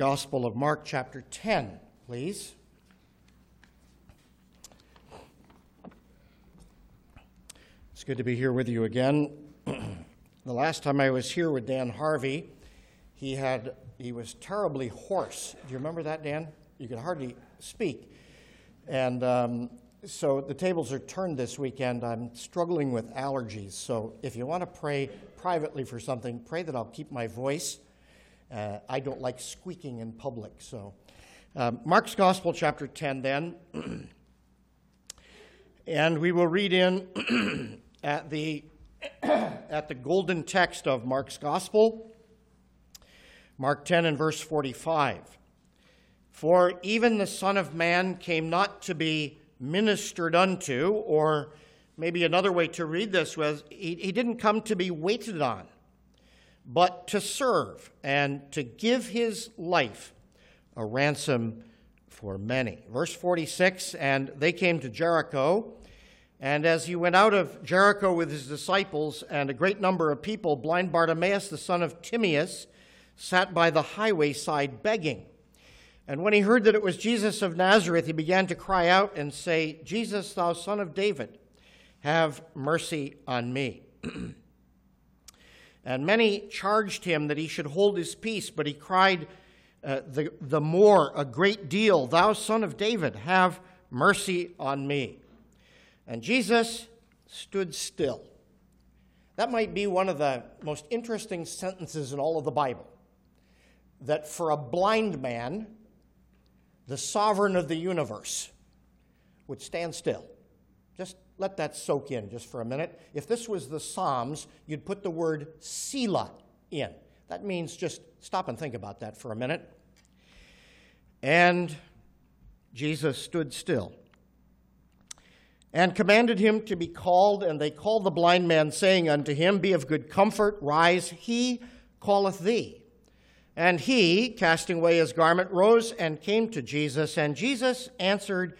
Gospel of Mark, chapter 10, please. It's good to be here with you again. the last time I was here with Dan Harvey, he had he was terribly hoarse. Do you remember that, Dan? You could hardly speak. And um, so the tables are turned this weekend. I'm struggling with allergies. So if you want to pray privately for something, pray that I'll keep my voice. Uh, I don't like squeaking in public. So, um, Mark's Gospel, chapter 10, then. and we will read in at the, at the golden text of Mark's Gospel, Mark 10 and verse 45. For even the Son of Man came not to be ministered unto, or maybe another way to read this was, he, he didn't come to be waited on, but to serve and to give his life a ransom for many. Verse 46 And they came to Jericho. And as he went out of Jericho with his disciples and a great number of people, blind Bartimaeus, the son of Timaeus, sat by the highway side begging. And when he heard that it was Jesus of Nazareth, he began to cry out and say, Jesus, thou son of David, have mercy on me. and many charged him that he should hold his peace, but he cried uh, the, the more a great deal, Thou son of David, have mercy on me. And Jesus stood still. That might be one of the most interesting sentences in all of the Bible. That for a blind man, the sovereign of the universe would stand still. Let that soak in just for a minute. If this was the Psalms, you'd put the word Selah in. That means just stop and think about that for a minute. And Jesus stood still and commanded him to be called. And they called the blind man, saying unto him, Be of good comfort, rise, he calleth thee. And he, casting away his garment, rose and came to Jesus. And Jesus answered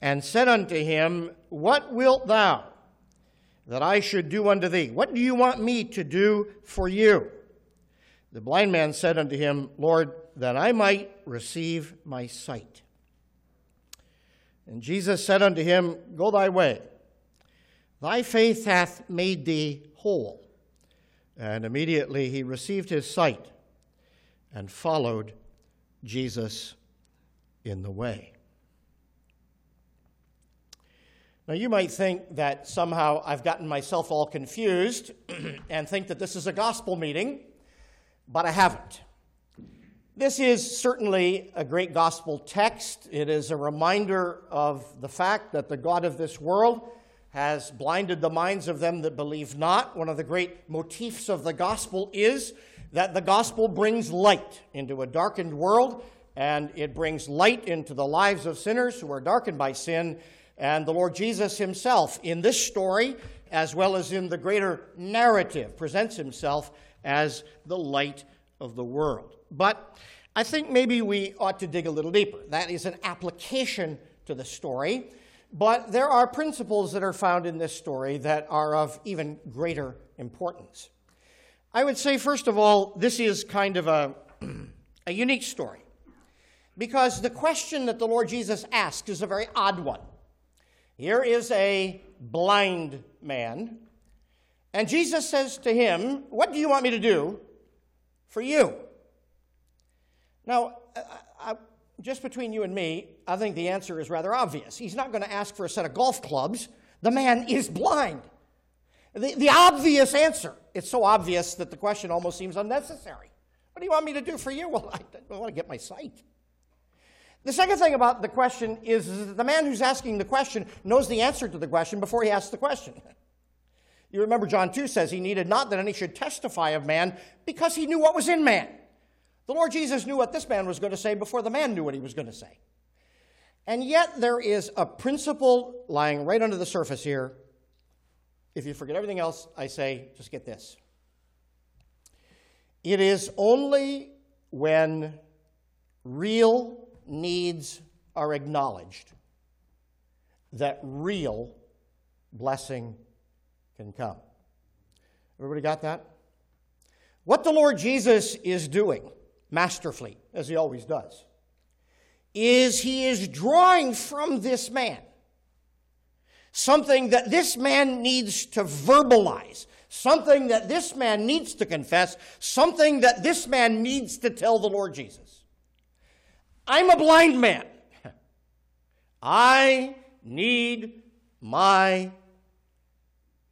and said unto him, What wilt thou that I should do unto thee? What do you want me to do for you? The blind man said unto him, Lord, that I might receive my sight. And Jesus said unto him, Go thy way. Thy faith hath made thee whole. And immediately he received his sight and followed Jesus in the way. Now, you might think that somehow I've gotten myself all confused and think that this is a gospel meeting, but I haven't. This is certainly a great gospel text. It is a reminder of the fact that the God of this world has blinded the minds of them that believe not. One of the great motifs of the gospel is that the gospel brings light into a darkened world, and it brings light into the lives of sinners who are darkened by sin. And the Lord Jesus himself, in this story, as well as in the greater narrative, presents himself as the light of the world. But I think maybe we ought to dig a little deeper. That is an application to the story, but there are principles that are found in this story that are of even greater importance. I would say, first of all, this is kind of a, a unique story because the question that the Lord Jesus asks is a very odd one. Here is a blind man, and Jesus says to him, What do you want me to do for you? Now, I, I, just between you and me, I think the answer is rather obvious. He's not going to ask for a set of golf clubs. The man is blind. The, the obvious answer, it's so obvious that the question almost seems unnecessary. What do you want me to do for you? Well, I, I want to get my sight. The second thing about the question is, is that the man who's asking the question knows the answer to the question before he asks the question. You remember John 2 says he needed not that any should testify of man because he knew what was in man. The Lord Jesus knew what this man was going to say before the man knew what he was going to say. And yet, there is a principle lying right under the surface here. If you forget everything else, I say, just get this. It is only when real needs are acknowledged that real blessing can come. Everybody got that? What the Lord Jesus is doing masterfully, as he always does, is he is drawing from this man something that this man needs to verbalize, something that this man needs to confess, something that this man needs to tell the Lord Jesus. I'm a blind man. I need my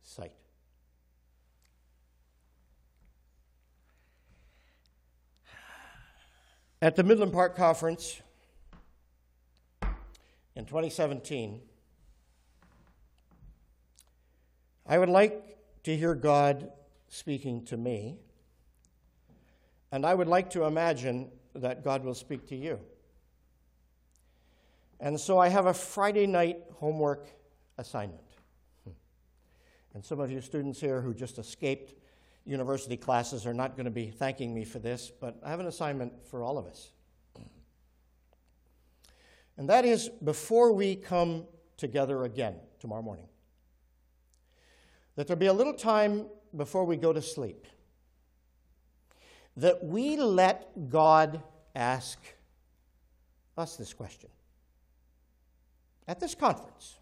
sight. At the Midland Park Conference in 2017, I would like to hear God speaking to me, and I would like to imagine that God will speak to you. And so I have a Friday night homework assignment. Hmm. And some of you students here who just escaped university classes are not going to be thanking me for this, but I have an assignment for all of us. And that is before we come together again tomorrow morning, that there be a little time before we go to sleep, that we let God ask us this question at this conference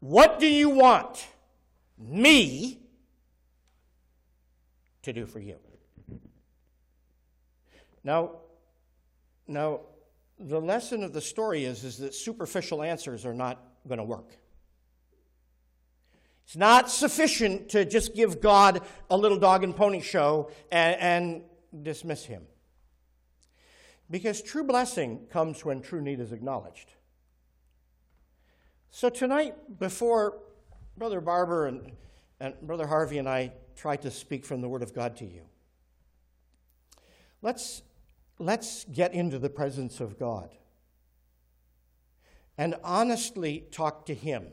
What do you want me to do for you? Now, now, the lesson of the story is, is that superficial answers are not going to work. It's not sufficient to just give God a little dog and pony show and, and dismiss him. Because true blessing comes when true need is acknowledged. So tonight, before Brother Barber and, and Brother Harvey and I try to speak from the Word of God to you, let's, let's get into the presence of God and honestly talk to Him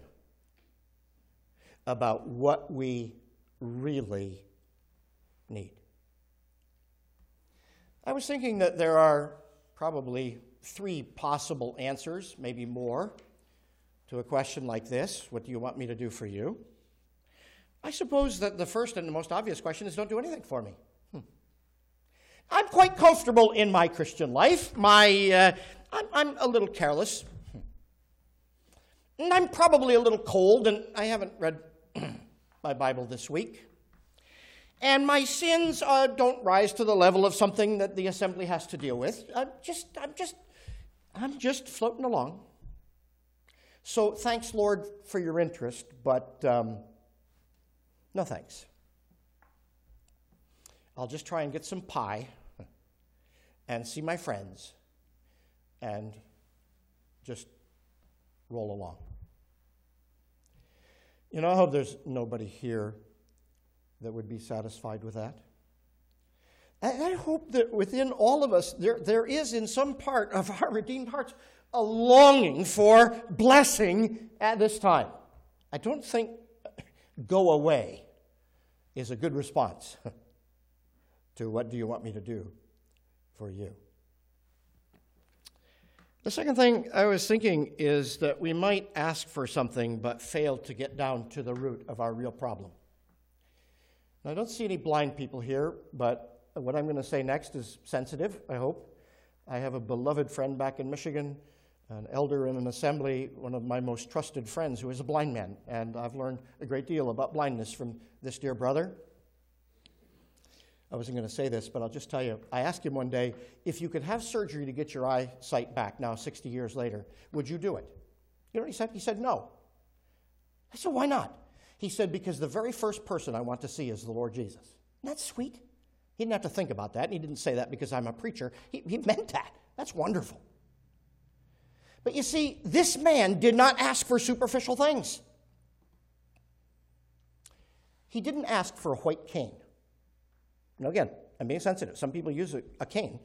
about what we really need. I was thinking that there are probably three possible answers, maybe more, to a question like this What do you want me to do for you? I suppose that the first and the most obvious question is don't do anything for me. Hmm. I'm quite comfortable in my Christian life. My, uh, I'm, I'm, a little careless. Hmm. And I'm probably a little cold, and I haven't read my Bible this week. And my sins uh, don't rise to the level of something that the assembly has to deal with. I'm just, I'm just, I'm just floating along. So thanks, Lord, for your interest, but um, no thanks. I'll just try and get some pie and see my friends and just roll along. You know, I hope there's nobody here that would be satisfied with that. And I hope that within all of us, there, there is in some part of our redeemed hearts a longing for blessing at this time. I don't think go away is a good response to what do you want me to do for you. The second thing I was thinking is that we might ask for something but fail to get down to the root of our real problem. Now, I don't see any blind people here, but what I'm going to say next is sensitive, I hope. I have a beloved friend back in Michigan, an elder in an assembly, one of my most trusted friends who is a blind man, and I've learned a great deal about blindness from this dear brother. I wasn't going to say this, but I'll just tell you. I asked him one day if you could have surgery to get your eyesight back now, 60 years later, would you do it? You know what he said? He said no. I said, why not? He said, because the very first person I want to see is the Lord Jesus. Isn't that sweet? He didn't have to think about that, and he didn't say that because I'm a preacher. He, he meant that. That's wonderful. But you see, this man did not ask for superficial things. He didn't ask for a white cane. Now, again, I'm being sensitive. Some people use a, a cane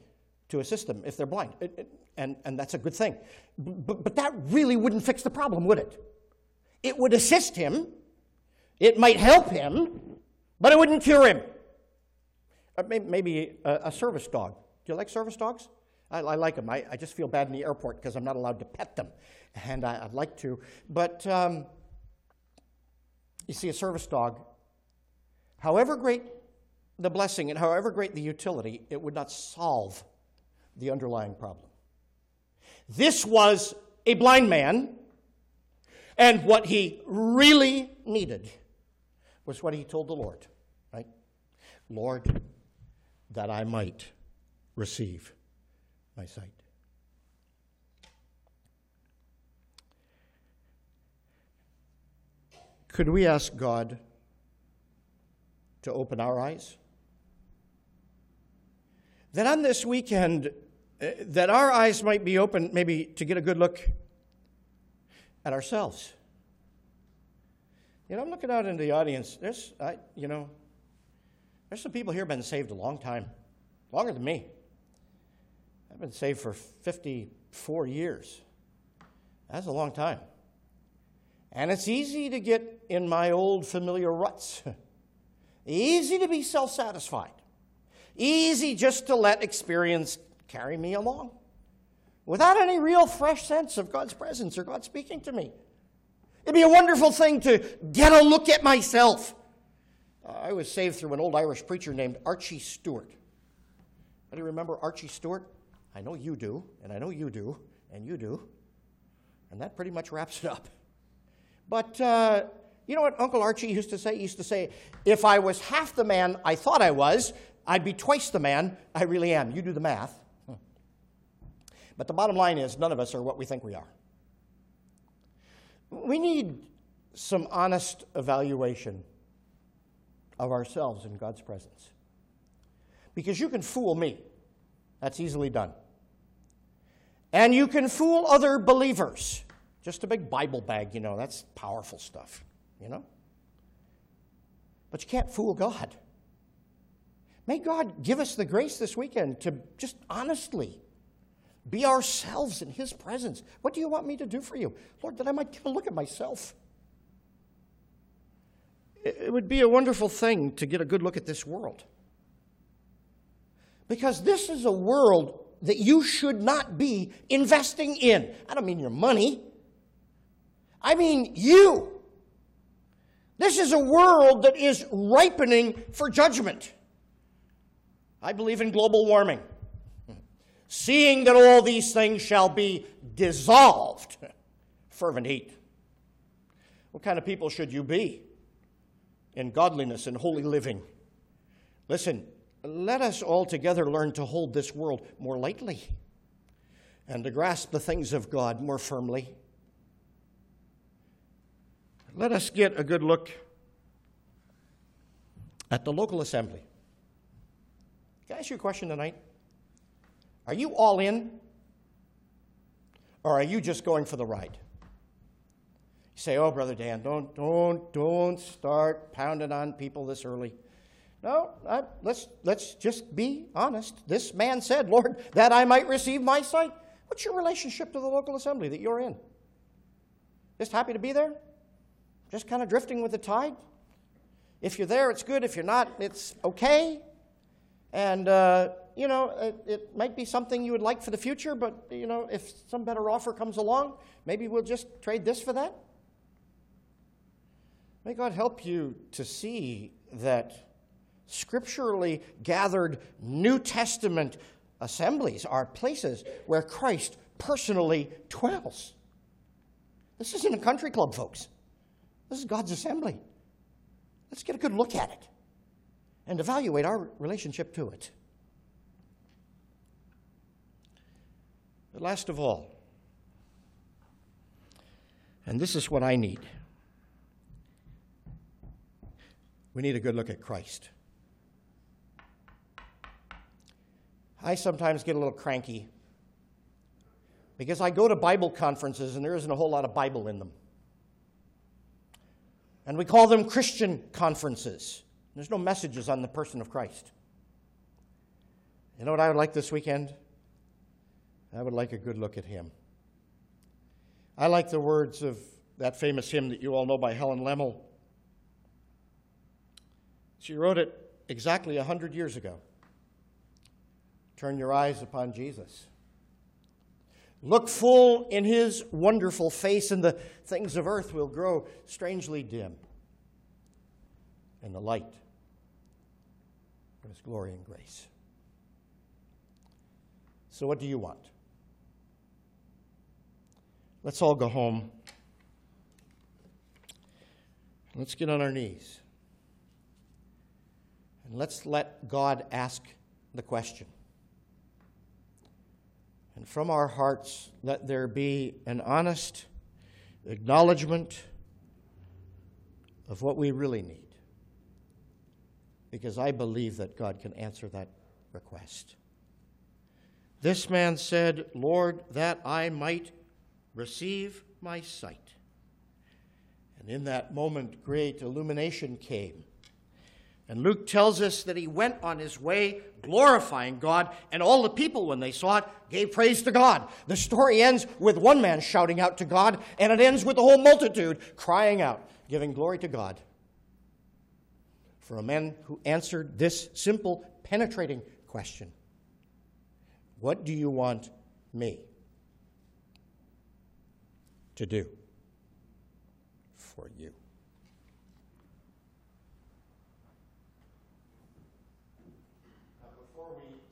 to assist them if they're blind, it, it, and, and that's a good thing. But, but that really wouldn't fix the problem, would it? It would assist him, it might help him, but it wouldn't cure him. Uh, maybe a, a, service dog. Do you like service dogs? I, I like them. I, I, just feel bad in the airport because I'm not allowed to pet them, and I, would like to. But um, you see, a service dog, however great the blessing and however great the utility, it would not solve the underlying problem. This was a blind man, and what he really needed was what he told the Lord, right? Lord, that I might receive my sight. Could we ask God to open our eyes? That on this weekend, uh, that our eyes might be open, maybe to get a good look at ourselves. You know, I'm looking out into the audience. There's, I, you know, there's some people here been saved a long time, longer than me. Been saved for 54 years. That's a long time. And it's easy to get in my old familiar ruts. easy to be self satisfied. Easy just to let experience carry me along without any real fresh sense of God's presence or God speaking to me. It'd be a wonderful thing to get a look at myself. I was saved through an old Irish preacher named Archie Stewart. You remember Archie Stewart? I know you do, and I know you do, and you do. And that pretty much wraps it up. But uh, you know what Uncle Archie used to say? He used to say, if I was half the man I thought I was, I'd be twice the man I really am. You do the math. But the bottom line is, none of us are what we think we are. We need some honest evaluation of ourselves in God's presence. Because you can fool me, that's easily done. And you can fool other believers. Just a big Bible bag, you know, that's powerful stuff, you know? But you can't fool God. May God give us the grace this weekend to just honestly be ourselves in His presence. What do you want me to do for you? Lord, that I might a look at myself. It would be a wonderful thing to get a good look at this world. Because this is a world that you should not be investing in. I don't mean your money, I mean you. This is a world that is ripening for judgment. I believe in global warming seeing that all these things shall be dissolved. Fervent heat. What kind of people should you be in godliness and holy living? Listen, let us all together learn to hold this world more lightly and to grasp the things of God more firmly. Let us get a good look at the local assembly. Can I ask you a question tonight? Are you all in? Or are you just going for the ride? You say, oh, Brother Dan, don't, don't, don't start pounding on people this early. No, I, let's, let's just be honest. This man said, Lord, that I might receive my sight. What's your relationship to the local assembly that you're in? Just happy to be there? Just kind of drifting with the tide? If you're there, it's good. If you're not, it's okay. And uh, you know, it, it, might be something you would like for the future, but, you know, if some better offer comes along, maybe we'll just trade this for that. May God help you to see that scripturally gathered New Testament assemblies are places where Christ personally dwells. This isn't a country club, folks. This is God's assembly. Let's get a good look at it and evaluate our relationship to it. But last of all, and this is what I need we need a good look at Christ. I sometimes get a little cranky because I go to Bible conferences and there isn't a whole lot of Bible in them. And we call them Christian conferences. There's no messages on the person of Christ. You know what I would like this weekend? I would like a good look at him. I like the words of that famous hymn that you all know by Helen Lemmel. She wrote it exactly 100 years ago. Turn your eyes upon Jesus. Look full in his wonderful face, and the things of earth will grow strangely dim in the light of His glory and grace. So, what do you want? Let's all go home. Let's get on our knees. And let's let God ask the question. And from our hearts, let there be an honest acknowledgement of what we really need. Because I believe that God can answer that request. This man said, Lord, that I might receive my sight. And in that moment, great illumination came. And Luke tells us that he went on his way glorifying God, and all the people, when they saw it, gave praise to God. The story ends with one man shouting out to God, and it ends with the whole multitude crying out, giving glory to God. For a man who answered this simple, penetrating question What do you want me to do for you?